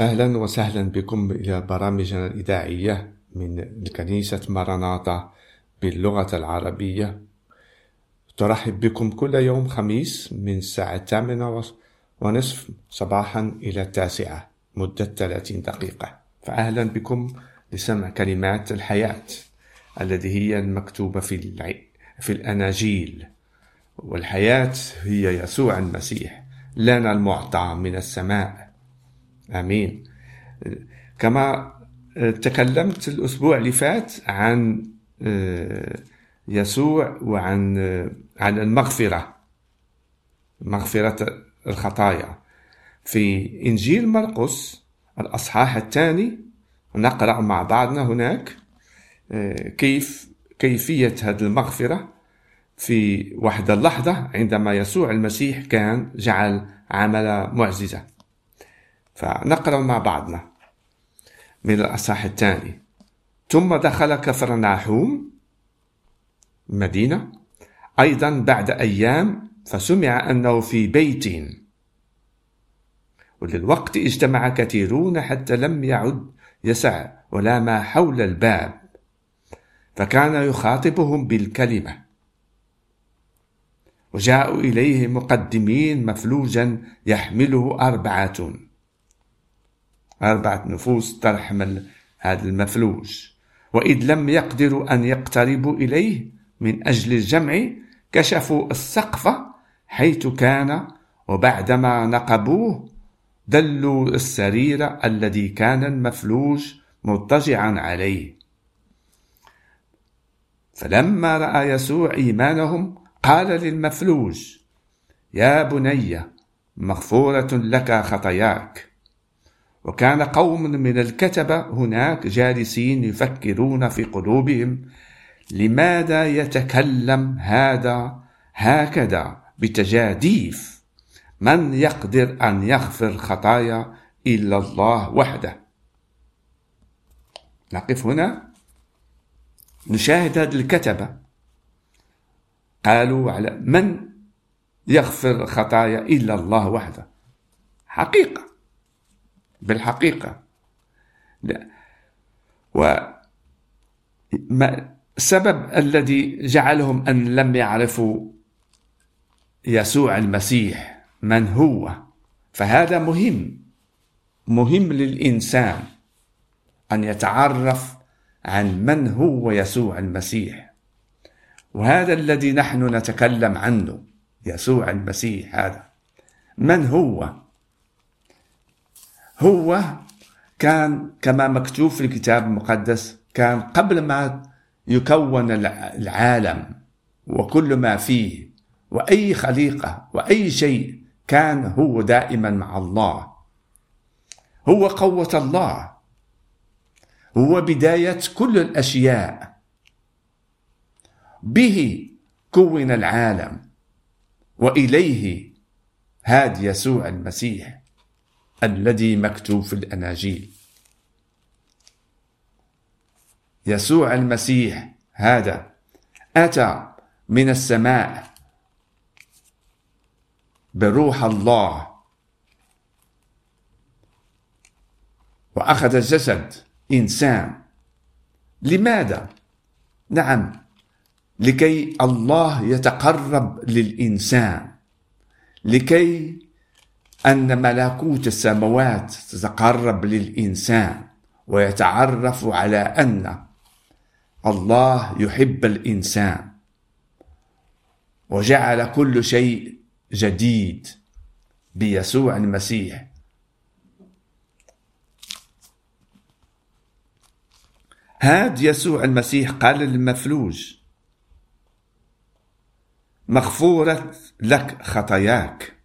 أهلا وسهلا بكم إلى برامجنا الإذاعية من كنيسة مرناطة باللغة العربية. ترحب بكم كل يوم خميس من الساعة الثامنة ونصف صباحا إلى التاسعة مدة 30 دقيقة. فأهلا بكم لسمع كلمات الحياة التي هي المكتوبة في في الأناجيل. والحياة هي يسوع المسيح. لنا المعطى من السماء. آمين. كما تكلمت الأسبوع اللي فات عن آه، يسوع وعن آه، عن المغفرة مغفرة الخطايا. في إنجيل مرقس الأصحاح الثاني نقرأ مع بعضنا هناك آه، كيف كيفية هذه المغفرة. في واحد اللحظة عندما يسوع المسيح كان جعل عمل معجزة. فنقرأ مع بعضنا من الأصحاح الثاني. ثم دخل كفرناحوم المدينة أيضا بعد أيام فسمع أنه في بيت. وللوقت اجتمع كثيرون حتى لم يعد يسع ولا ما حول الباب. فكان يخاطبهم بالكلمة. وجاءوا إليه مقدمين مفلوجا يحمله أربعة. أربعة نفوس ترحمل هذا المفلوج. وإذ لم يقدروا أن يقتربوا إليه من أجل الجمع كشفوا السقف حيث كان وبعدما نقبوه دلوا السرير الذي كان المفلوج مضطجعا عليه. فلما رأى يسوع إيمانهم قال للمفلوج يا بني مغفورة لك خطاياك. وكان قوم من الكتبة هناك جالسين يفكرون في قلوبهم لماذا يتكلم هذا هكذا بتجاديف؟ من يقدر أن يغفر خطايا إلا الله وحده؟ نقف هنا. نشاهد هذه الكتبة. قالوا على من يغفر خطايا إلا الله وحده؟ حقيقة. بالحقيقة. لا. و ما السبب الذي جعلهم أن لم يعرفوا يسوع المسيح من هو؟ فهذا مهم. مهم للإنسان أن يتعرف عن من هو يسوع المسيح. وهذا الذي نحن نتكلم عنه يسوع المسيح هذا. من هو؟ هو كان كما مكتوب في الكتاب المقدس كان قبل ما يكون العالم وكل ما فيه وأي خليقة وأي شيء كان هو دائما مع الله. هو قوة الله. هو بداية كل الأشياء. به كون العالم وإليه هاد يسوع المسيح. الذي مكتوب في الأناجيل. يسوع المسيح هذا أتى من السماء بروح الله. وأخذ جسد إنسان. لماذا؟ نعم لكي الله يتقرب للإنسان. لكي أن ملكوت السماوات تتقرب للإنسان ويتعرف على أن الله يحب الإنسان. وجعل كل شيء جديد بيسوع المسيح. هاد يسوع المسيح قال للمفلوج مغفورة لك خطاياك.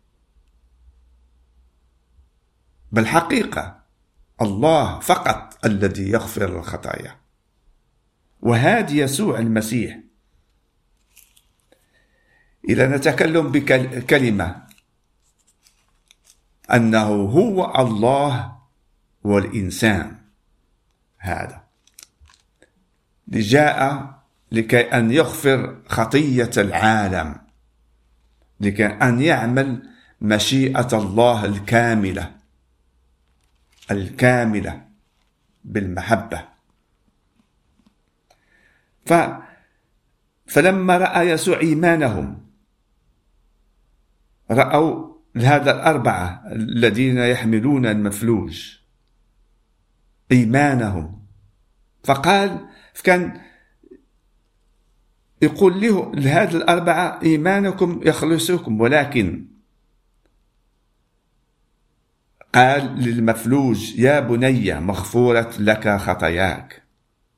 بالحقيقة الله فقط الذي يغفر الخطايا. وهذا يسوع المسيح. إذا نتكلم بكلمة أنه هو الله والإنسان هذا. جاء لكي أن يغفر خطية العالم لكي أن يعمل مشيئة الله الكاملة. الكاملة بالمحبة. ف فلما رأى يسوع إيمانهم رأوا هذا الأربعة الذين يحملون المفلوج إيمانهم. فقال كان يقول له لهذه الأربعة إيمانكم يخلصكم ولكن قال للمفلوج يا بني مغفورة لك خطاياك.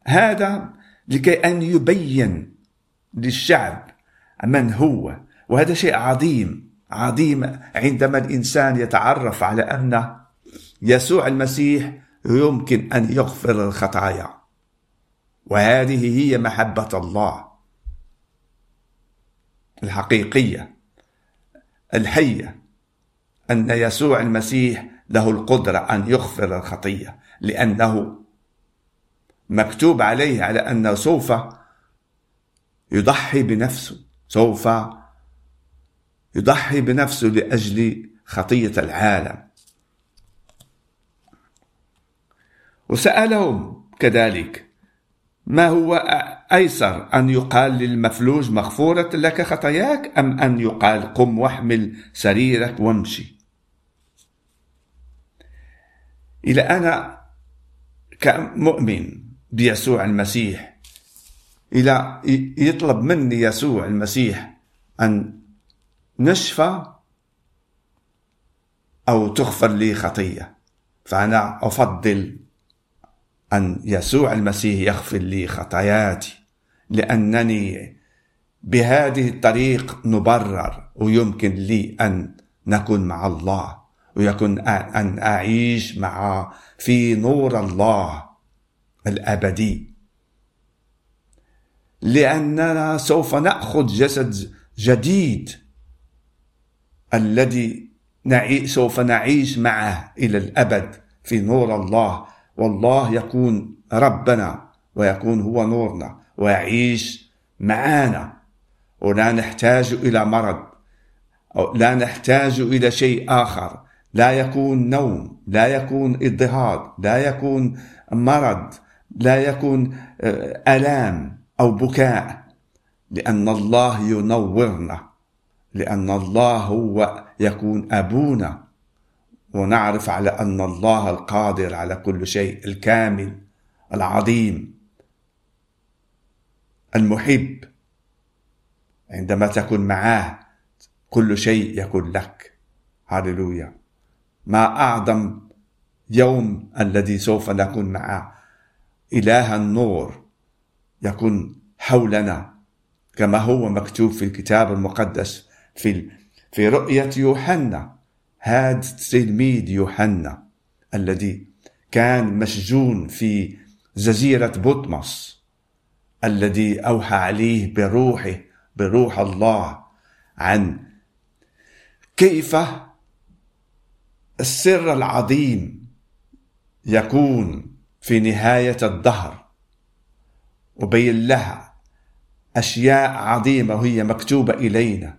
هذا لكي أن يبين للشعب من هو. وهذا شيء عظيم عظيم عندما الإنسان يتعرف على أن يسوع المسيح يمكن أن يغفر الخطايا. وهذه هي محبة الله الحقيقية الحية أن يسوع المسيح له القدرة أن يغفر الخطية لأنه مكتوب عليه على أنه سوف يضحي بنفسه سوف يضحي بنفسه لأجل خطية العالم. وسألهم كذلك ما هو أيسر أن يقال للمفلوج مغفورة لك خطاياك أم أن يقال قم واحمل سريرك وامشي؟ إلى أنا كمؤمن بيسوع المسيح إلى يطلب مني يسوع المسيح أن نشفى أو تغفر لي خطية فأنا أفضل أن يسوع المسيح يغفر لي خطاياتي لأنني بهذه الطريق نبرر ويمكن لي أن نكون مع الله. ويكون أن أعيش مع في نور الله الأبدي. لأننا سوف نأخذ جسد جديد الذي نعي سوف نعيش معه إلى الأبد في نور الله. والله يكون ربنا ويكون هو نورنا ويعيش معنا ولا نحتاج إلى مرض أو لا نحتاج إلى شيء آخر. لا يكون نوم لا يكون اضطهاد لا يكون مرض لا يكون آه، آلام أو بكاء لأن الله ينورنا لأن الله هو يكون أبونا. ونعرف على أن الله القادر على كل شيء الكامل العظيم المحب. عندما تكون معاه كل شيء يكون لك. هللويا. ما أعظم يوم الذي سوف نكون معه إله النور يكون حولنا كما هو مكتوب في الكتاب المقدس في في رؤية يوحنا هذا تلميذ يوحنا الذي كان مسجون في جزيرة بطمس الذي أوحى عليه بروحه بروح الله عن كيف السر العظيم يكون في نهاية الدهر وبين لها أشياء عظيمة وهي مكتوبة إلينا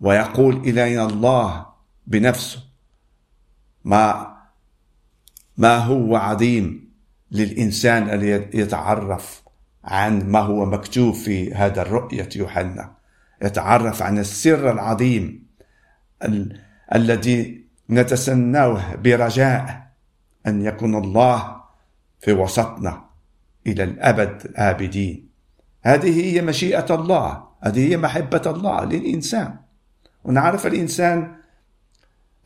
ويقول إلينا الله بنفسه ما ما هو عظيم للإنسان أن يتعرف عن ما هو مكتوب في هذا الرؤية يوحنا. يتعرف عن السر العظيم ال الذي نتسناه برجاء أن يكون الله في وسطنا إلى الأبد الآبدين. هذه هي مشيئة الله هذه هي محبة الله للإنسان. ونعرف الإنسان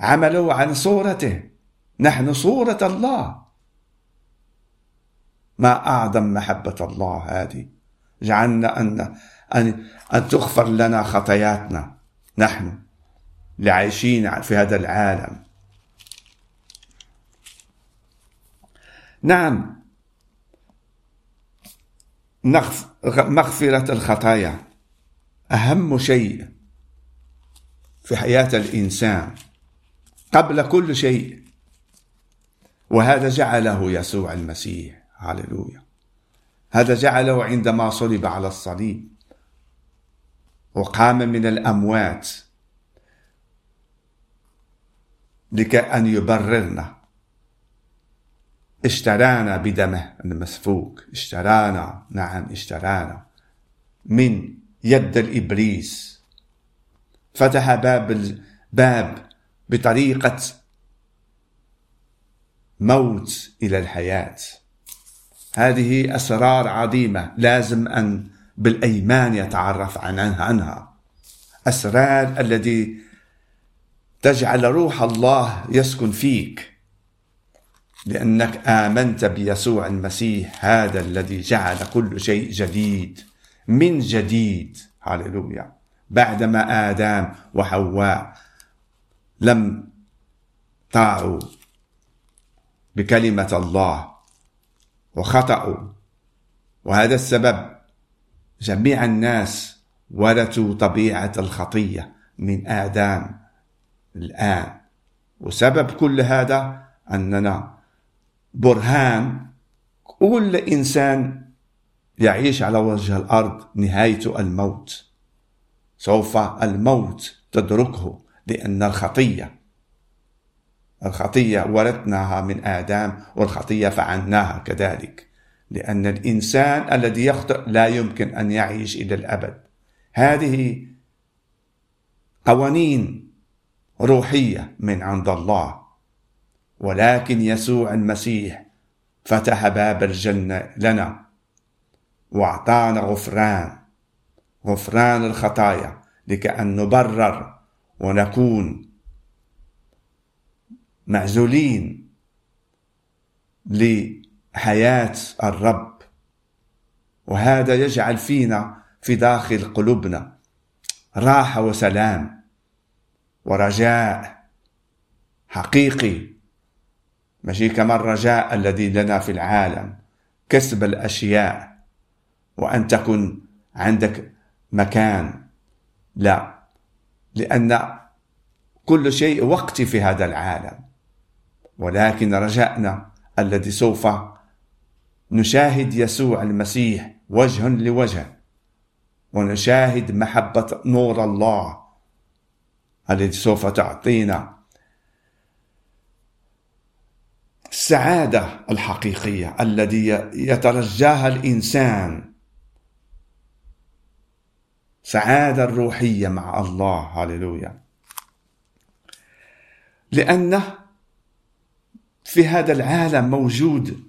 عمله عن صورته. نحن صورة الله. ما أعظم محبة الله هذه. جعلنا أن أن أن تغفر لنا خطاياتنا. نحن. لعايشين في هذا العالم. نعم. مغفرة الخطايا أهم شيء في حياة الإنسان قبل كل شيء وهذا جعله يسوع المسيح. هللويا. هذا جعله عندما صلب على الصليب وقام من الأموات. لكي أن يبررنا اشترانا بدمه المسفوك. اشترانا نعم اشترانا. من يد الإبليس. فتح باب باب بطريقة موت إلى الحياة. هذه أسرار عظيمة لازم أن بالأيمان يتعرف عنها. أسرار الذي تجعل روح الله يسكن فيك لأنك آمنت بيسوع المسيح هذا الذي جعل كل شيء جديد من جديد. هللويا بعدما آدم وحواء لم طاعوا بكلمة الله وخطأوا وهذا السبب جميع الناس ورثوا طبيعة الخطية من آدم. الآن. وسبب كل هذا أننا برهان كل إنسان يعيش على وجه الأرض نهايته الموت. سوف الموت تدركه لأن الخطية الخطية ورثناها من آدم والخطية فعلناها كذلك. لأن الإنسان الذي يخطئ لا يمكن أن يعيش إلى الأبد. هذه قوانين روحية من عند الله. ولكن يسوع المسيح فتح باب الجنة لنا وأعطانا غفران غفران الخطايا لكأن نبرر ونكون معزولين لحياة الرب. وهذا يجعل فينا في داخل قلوبنا راحة وسلام. ورجاء حقيقي. ماشي كما الرجاء الذي لنا في العالم. كسب الأشياء. وأن تكن عندك مكان. لا. لأن كل شيء وقتي في هذا العالم. ولكن رجاءنا الذي سوف نشاهد يسوع المسيح وجها لوجه. ونشاهد محبة نور الله. الذي سوف تعطينا السعادة الحقيقية الذي يترجاها الإنسان. سعادة الروحية مع الله. هللويا. لأن في هذا العالم موجود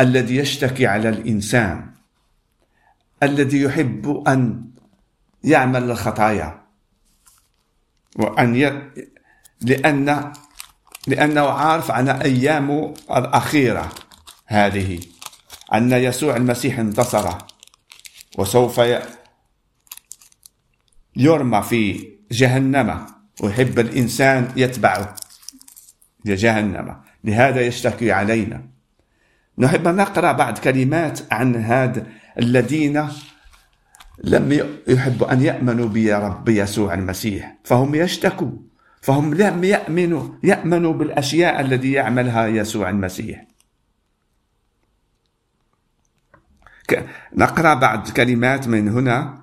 الذي يشتكي على الإنسان الذي يحب أن يعمل الخطايا. وأن ي... لأن لأنه عارف عن أيامه الأخيرة هذه أن يسوع المسيح انتصر وسوف يرمى في جهنم ويحب الإنسان يتبعه لجهنم. لهذا يشتكي علينا. نحب نقرأ بعض كلمات عن هذا الذين لم يحبوا أن يأمنوا برب يسوع المسيح. فهم يشتكوا. فهم لم يأمنوا يأمنوا بالأشياء التي يعملها يسوع المسيح. نقرأ بعض كلمات من هنا.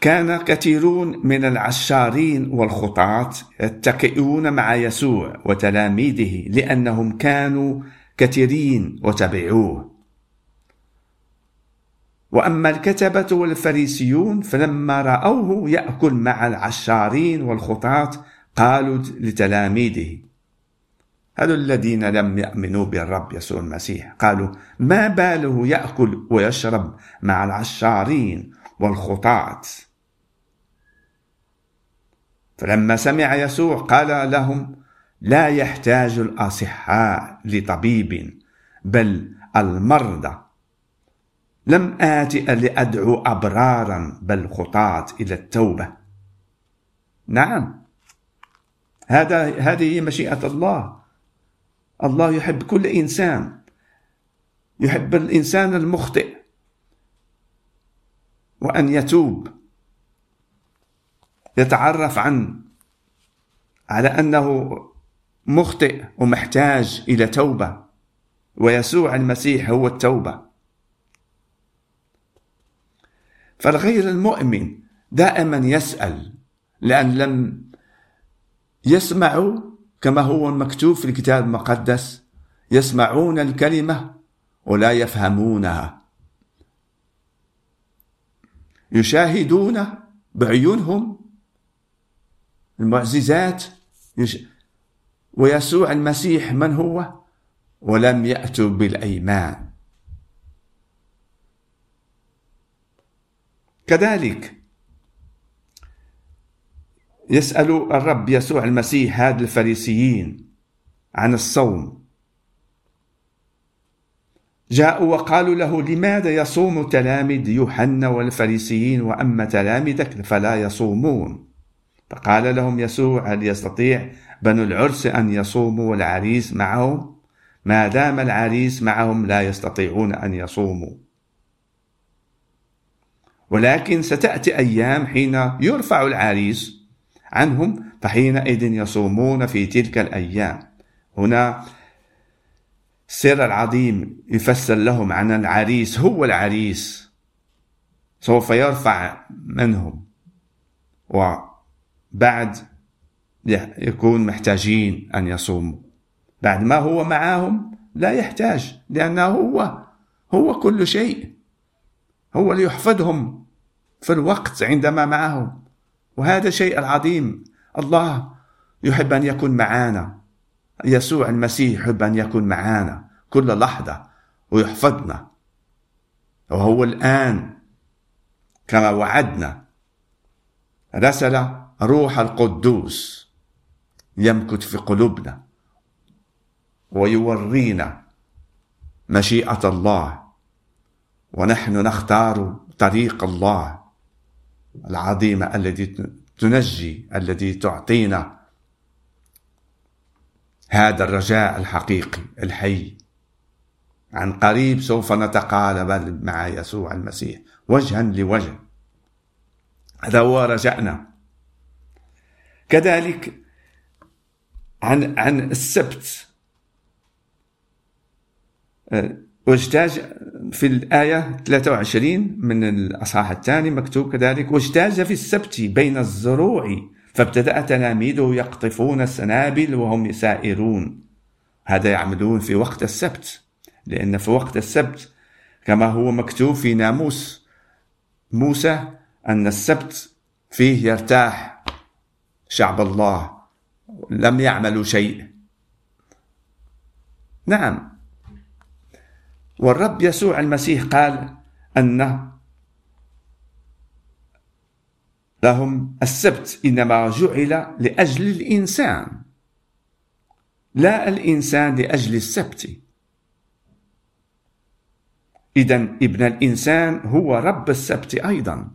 كان كثيرون من العشارين والخطاة يتكئون مع يسوع وتلاميذه لأنهم كانوا كثيرين وتبعوه. وأما الكتبة والفريسيون فلما رأوه يأكل مع العشارين والخطاة قالوا لتلاميذه هذا الذين لم يأمنوا بالرب يسوع المسيح قالوا ما باله يأكل ويشرب مع العشارين والخطاة فلما سمع يسوع قال لهم لا يحتاج الأصحاء لطبيب بل المرضى لم آت لأدعو أبرارا بل خطاة إلى التوبة. نعم. هذا هذه مشيئة الله. الله يحب كل إنسان. يحب الإنسان المخطئ وأن يتوب. يتعرف عن على أنه مخطئ ومحتاج إلى توبة. ويسوع المسيح هو التوبة. فالغير المؤمن دائما يسأل لأن لم يسمعوا كما هو مكتوب في الكتاب المقدس يسمعون الكلمة ولا يفهمونها. يشاهدون بعيونهم المعجزات ويسوع المسيح من هو؟ ولم يأتوا بالأيمان. كذلك يسأل الرب يسوع المسيح هذا الفريسيين عن الصوم. جاءوا وقالوا له لماذا يصوم تلاميذ يوحنا والفريسيين وأما تلامذك فلا يصومون؟ فقال لهم يسوع هل يستطيع بنو العرس أن يصوموا والعريس معهم؟ ما دام العريس معهم لا يستطيعون أن يصوموا. ولكن ستأتي أيام حين يرفع العريس عنهم فحينئذ يصومون في تلك الأيام. هنا السر العظيم يفسر لهم عن العريس هو العريس. سوف يرفع منهم. وبعد يكون محتاجين أن يصوموا. بعد ما هو معهم لا يحتاج لأنه هو هو كل شيء. هو اللي يحفظهم في الوقت عندما معهم. وهذا شيء العظيم. الله يحب أن يكون معنا يسوع المسيح يحب أن يكون معنا كل لحظة ويحفظنا. وهو الآن كما وعدنا. رسل روح القدوس يمكث في قلوبنا ويورينا مشيئة الله. ونحن نختار طريق الله. العظيمة التي تنجي التي تعطينا هذا الرجاء الحقيقي الحي. عن قريب سوف نتقارب مع يسوع المسيح. وجها لوجه. هذا هو رجعنا كذلك عن عن السبت. واجتاز في الآية 23 من الأصحاح الثاني مكتوب كذلك واجتاز في السبت بين الزروع فابتدأ تلاميذه يقطفون السنابل وهم سائرون. هذا يعملون في وقت السبت لأن في وقت السبت كما هو مكتوب في ناموس موسى أن السبت فيه يرتاح شعب الله لم يعملوا شيء. نعم. والرب يسوع المسيح قال أن لهم السبت إنما جعل لأجل الإنسان لا الإنسان لأجل السبت. إذا ابن الإنسان هو رب السبت أيضا.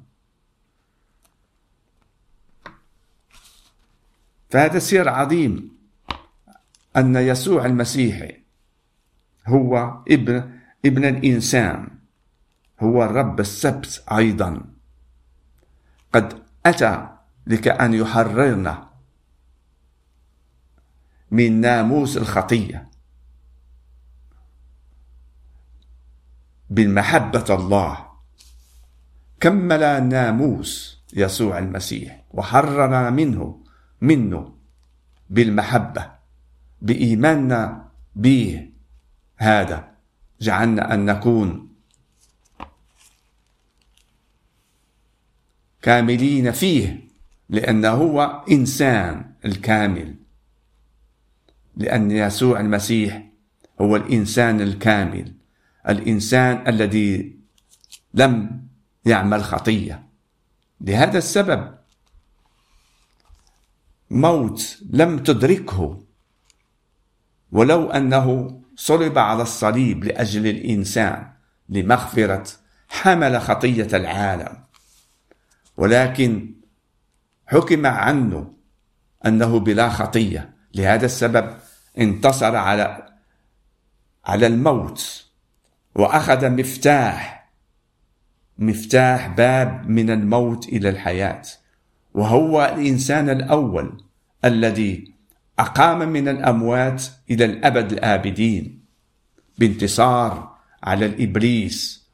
فهذا سير عظيم أن يسوع المسيح هو ابن ابن الإنسان هو الرب السبت أيضا. قد أتى لكأن يحررنا من ناموس الخطية. بالمحبة الله كمل ناموس يسوع المسيح وحررنا منه منه بالمحبة بإيماننا به هذا. جعلنا أن نكون كاملين فيه لأنه هو إنسان الكامل. لأن يسوع المسيح هو الإنسان الكامل الإنسان الذي لم يعمل خطية. لهذا السبب موت لم تدركه ولو أنه صلب على الصليب لأجل الإنسان لمغفرة حمل خطية العالم. ولكن حكم عنه أنه بلا خطية. لهذا السبب انتصر على على الموت وأخذ مفتاح مفتاح باب من الموت إلى الحياة. وهو الإنسان الأول الذي أقام من الأموات إلى الأبد الآبدين بانتصار على الإبليس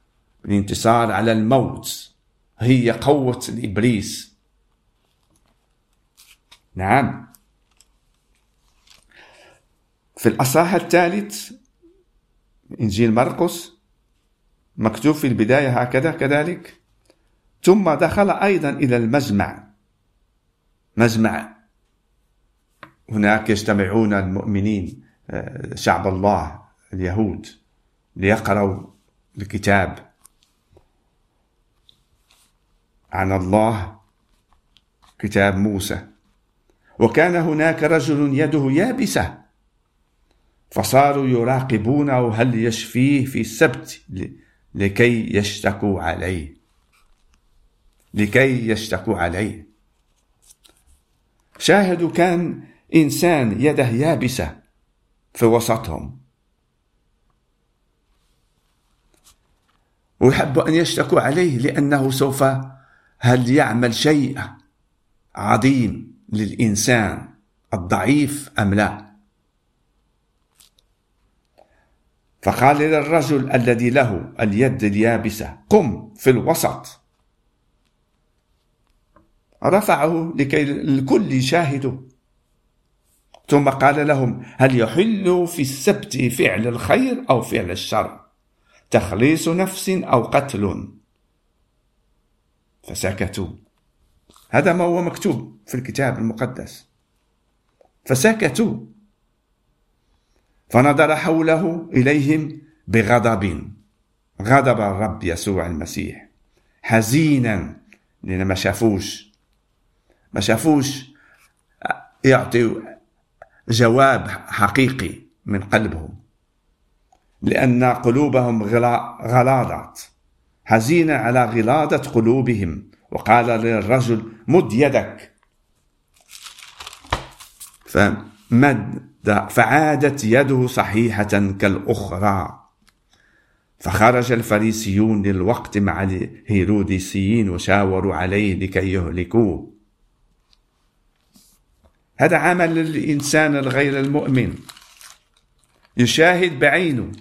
بالانتصار على الموت. هي قوة الإبليس. نعم. في الأصحاح الثالث إنجيل مرقس مكتوب في البداية هكذا كذلك ثم دخل أيضا إلى المجمع. مجمع هناك يجتمعون المؤمنين آه، شعب الله اليهود ليقرأوا الكتاب عن الله كتاب موسى. وكان هناك رجل يده يابسة فصاروا يراقبونه هل يشفيه في السبت لكي يشتكوا عليه. لكي يشتكوا عليه. شاهدوا كان إنسان يده يابسة في وسطهم. ويحب أن يشتكوا عليه لأنه سوف هل يعمل شيء عظيم للإنسان الضعيف أم لا؟ فقال للرجل الذي له اليد اليابسة قم في الوسط. رفعه لكي الكل يشاهدوا ثم قال لهم هل يحل في السبت فعل الخير أو فعل الشر؟ تخليص نفس أو قتل؟ فسكتوا. هذا ما هو مكتوب في الكتاب المقدس. فسكتوا. فنظر حوله إليهم بغضب. غضب الرب يسوع المسيح. حزينا. لأن ما شافوش. ما شافوش. يعطي جواب حقيقي من قلبهم لأن قلوبهم غلاضات حزينة على غلاظة قلوبهم وقال للرجل مد يدك. فمد فعادت يده صحيحة كالأخرى. فخرج الفريسيون للوقت مع الهيروديسيين وشاوروا عليه لكي يهلكوه. هذا عمل الإنسان الغير المؤمن. يشاهد بعينه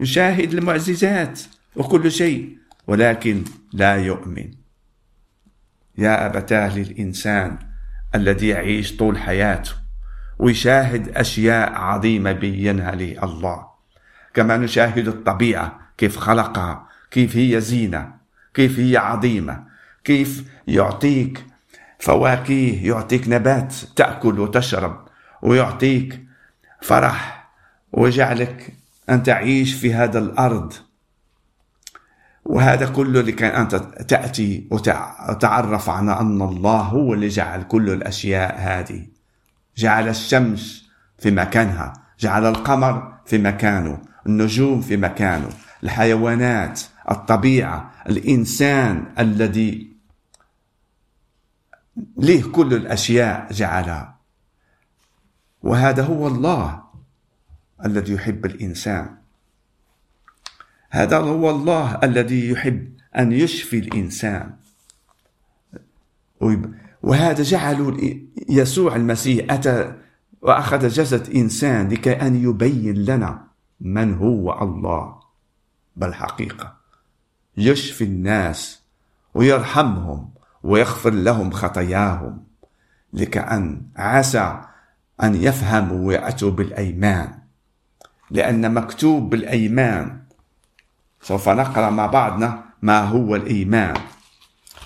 يشاهد المعجزات وكل شيء ولكن لا يؤمن. يا أبتاه للإنسان الذي يعيش طول حياته ويشاهد أشياء عظيمة بينها له الله. كما نشاهد الطبيعة كيف خلقها كيف هي زينة كيف هي عظيمة كيف يعطيك فواكه يعطيك نبات تأكل وتشرب ويعطيك فرح ويجعلك أن تعيش في هذا الأرض. وهذا كله لكي أنت تأتي وتعرف على أن الله هو اللي جعل كل الأشياء هذه. جعل الشمس في مكانها جعل القمر في مكانه النجوم في مكانه الحيوانات الطبيعة الإنسان الذي ليه كل الأشياء جعلها وهذا هو الله الذي يحب الإنسان. هذا هو الله الذي يحب أن يشفي الإنسان. وهذا جعل يسوع المسيح أتى وأخذ جسد إنسان لكي أن يبين لنا من هو الله. بالحقيقة يشفي الناس ويرحمهم ويغفر لهم خطاياهم لكأن عسى أن يفهموا ويأتوا بالأيمان. لأن مكتوب بالأيمان سوف نقرأ مع بعضنا ما هو الإيمان.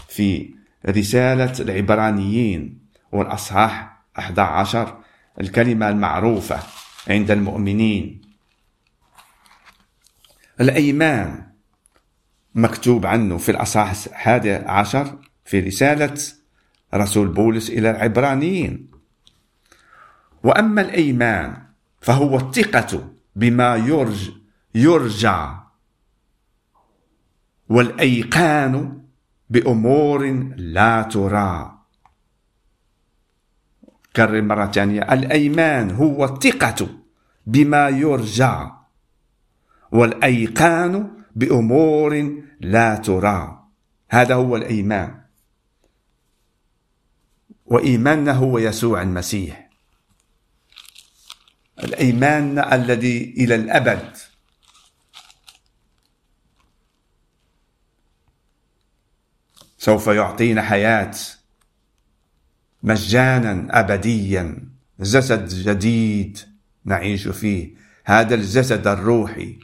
في رسالة العبرانيين والأصحاح 11 الكلمة المعروفة عند المؤمنين. الأيمان مكتوب عنه في الأصحاح الحادي عشر في رسالة رسول بولس إلى العبرانيين. وأما الأيمان فهو الثقة بما يرج يرجى والأيقان بأمور لا ترى. كرر مرة ثانية الأيمان هو الثقة بما يرجى والأيقان بأمور لا ترى. هذا هو الإيمان. وإيماننا هو يسوع المسيح. الإيمان الذي إلى الأبد. سوف يعطينا حياة. مجانا أبديا. جسد جديد نعيش فيه. هذا الجسد الروحي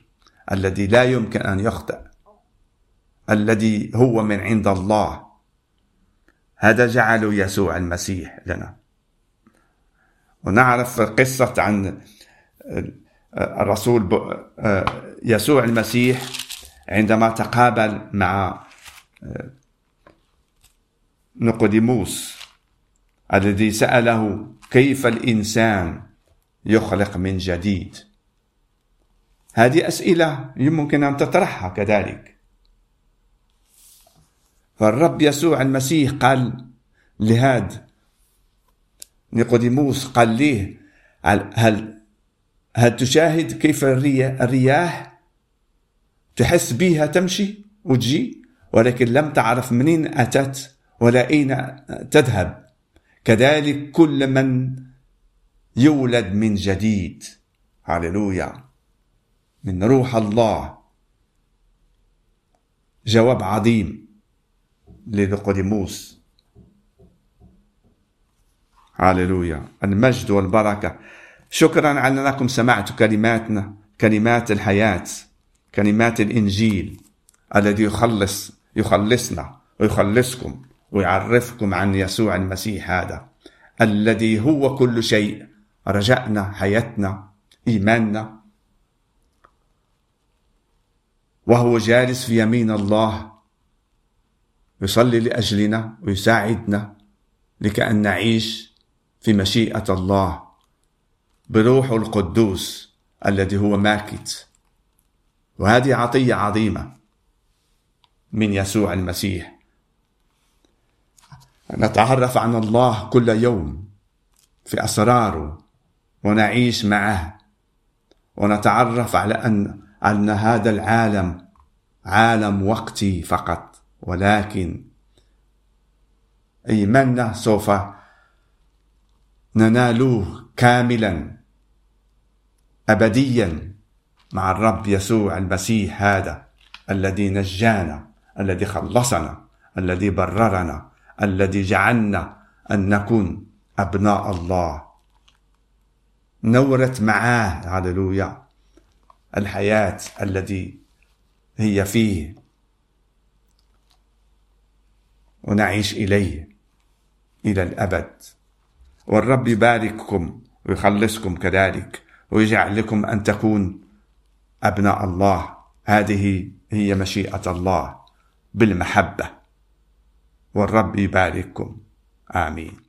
الذي لا يمكن أن يخطئ الذي هو من عند الله. هذا جعله يسوع المسيح لنا. ونعرف قصة عن الرسول يسوع المسيح عندما تقابل مع نقديموس الذي سأله كيف الإنسان يخلق من جديد. هذه أسئلة يمكن أن تطرحها كذلك. فالرب يسوع المسيح قال لهاد نيقوديموس قال ليه هل هل تشاهد كيف الرياح تحس بها تمشي وتجي؟ ولكن لم تعرف منين أتت ولا أين تذهب. كذلك كل من يولد من جديد. هللويا. من روح الله. جواب عظيم. لنقوديموس هللويا المجد والبركة. شكرا على أنكم سمعتوا كلماتنا كلمات الحياة كلمات الإنجيل الذي يخلص يخلصنا ويخلصكم ويعرفكم عن يسوع المسيح هذا الذي هو كل شيء. رجائنا حياتنا إيماننا. وهو جالس في يمين الله. يصلي لأجلنا ويساعدنا لكأن نعيش في مشيئة الله بروحه القدوس الذي هو ماكت. وهذه عطية عظيمة من يسوع المسيح. نتعرف عن الله كل يوم في أسراره ونعيش معه. ونتعرف على أن أن هذا العالم عالم وقتي فقط. ولكن إيماننا سوف ننالوه كاملا أبديا مع الرب يسوع المسيح هذا الذي نجانا الذي خلصنا الذي بررنا الذي جعلنا أن نكون أبناء الله. نورت معاه هللويا الحياة التي هي فيه. ونعيش إليه إلى الأبد. والرب يبارككم ويخلصكم كذلك ويجعل لكم أن تكون أبناء الله. هذه هي مشيئة الله بالمحبة. والرب يبارككم. آمين.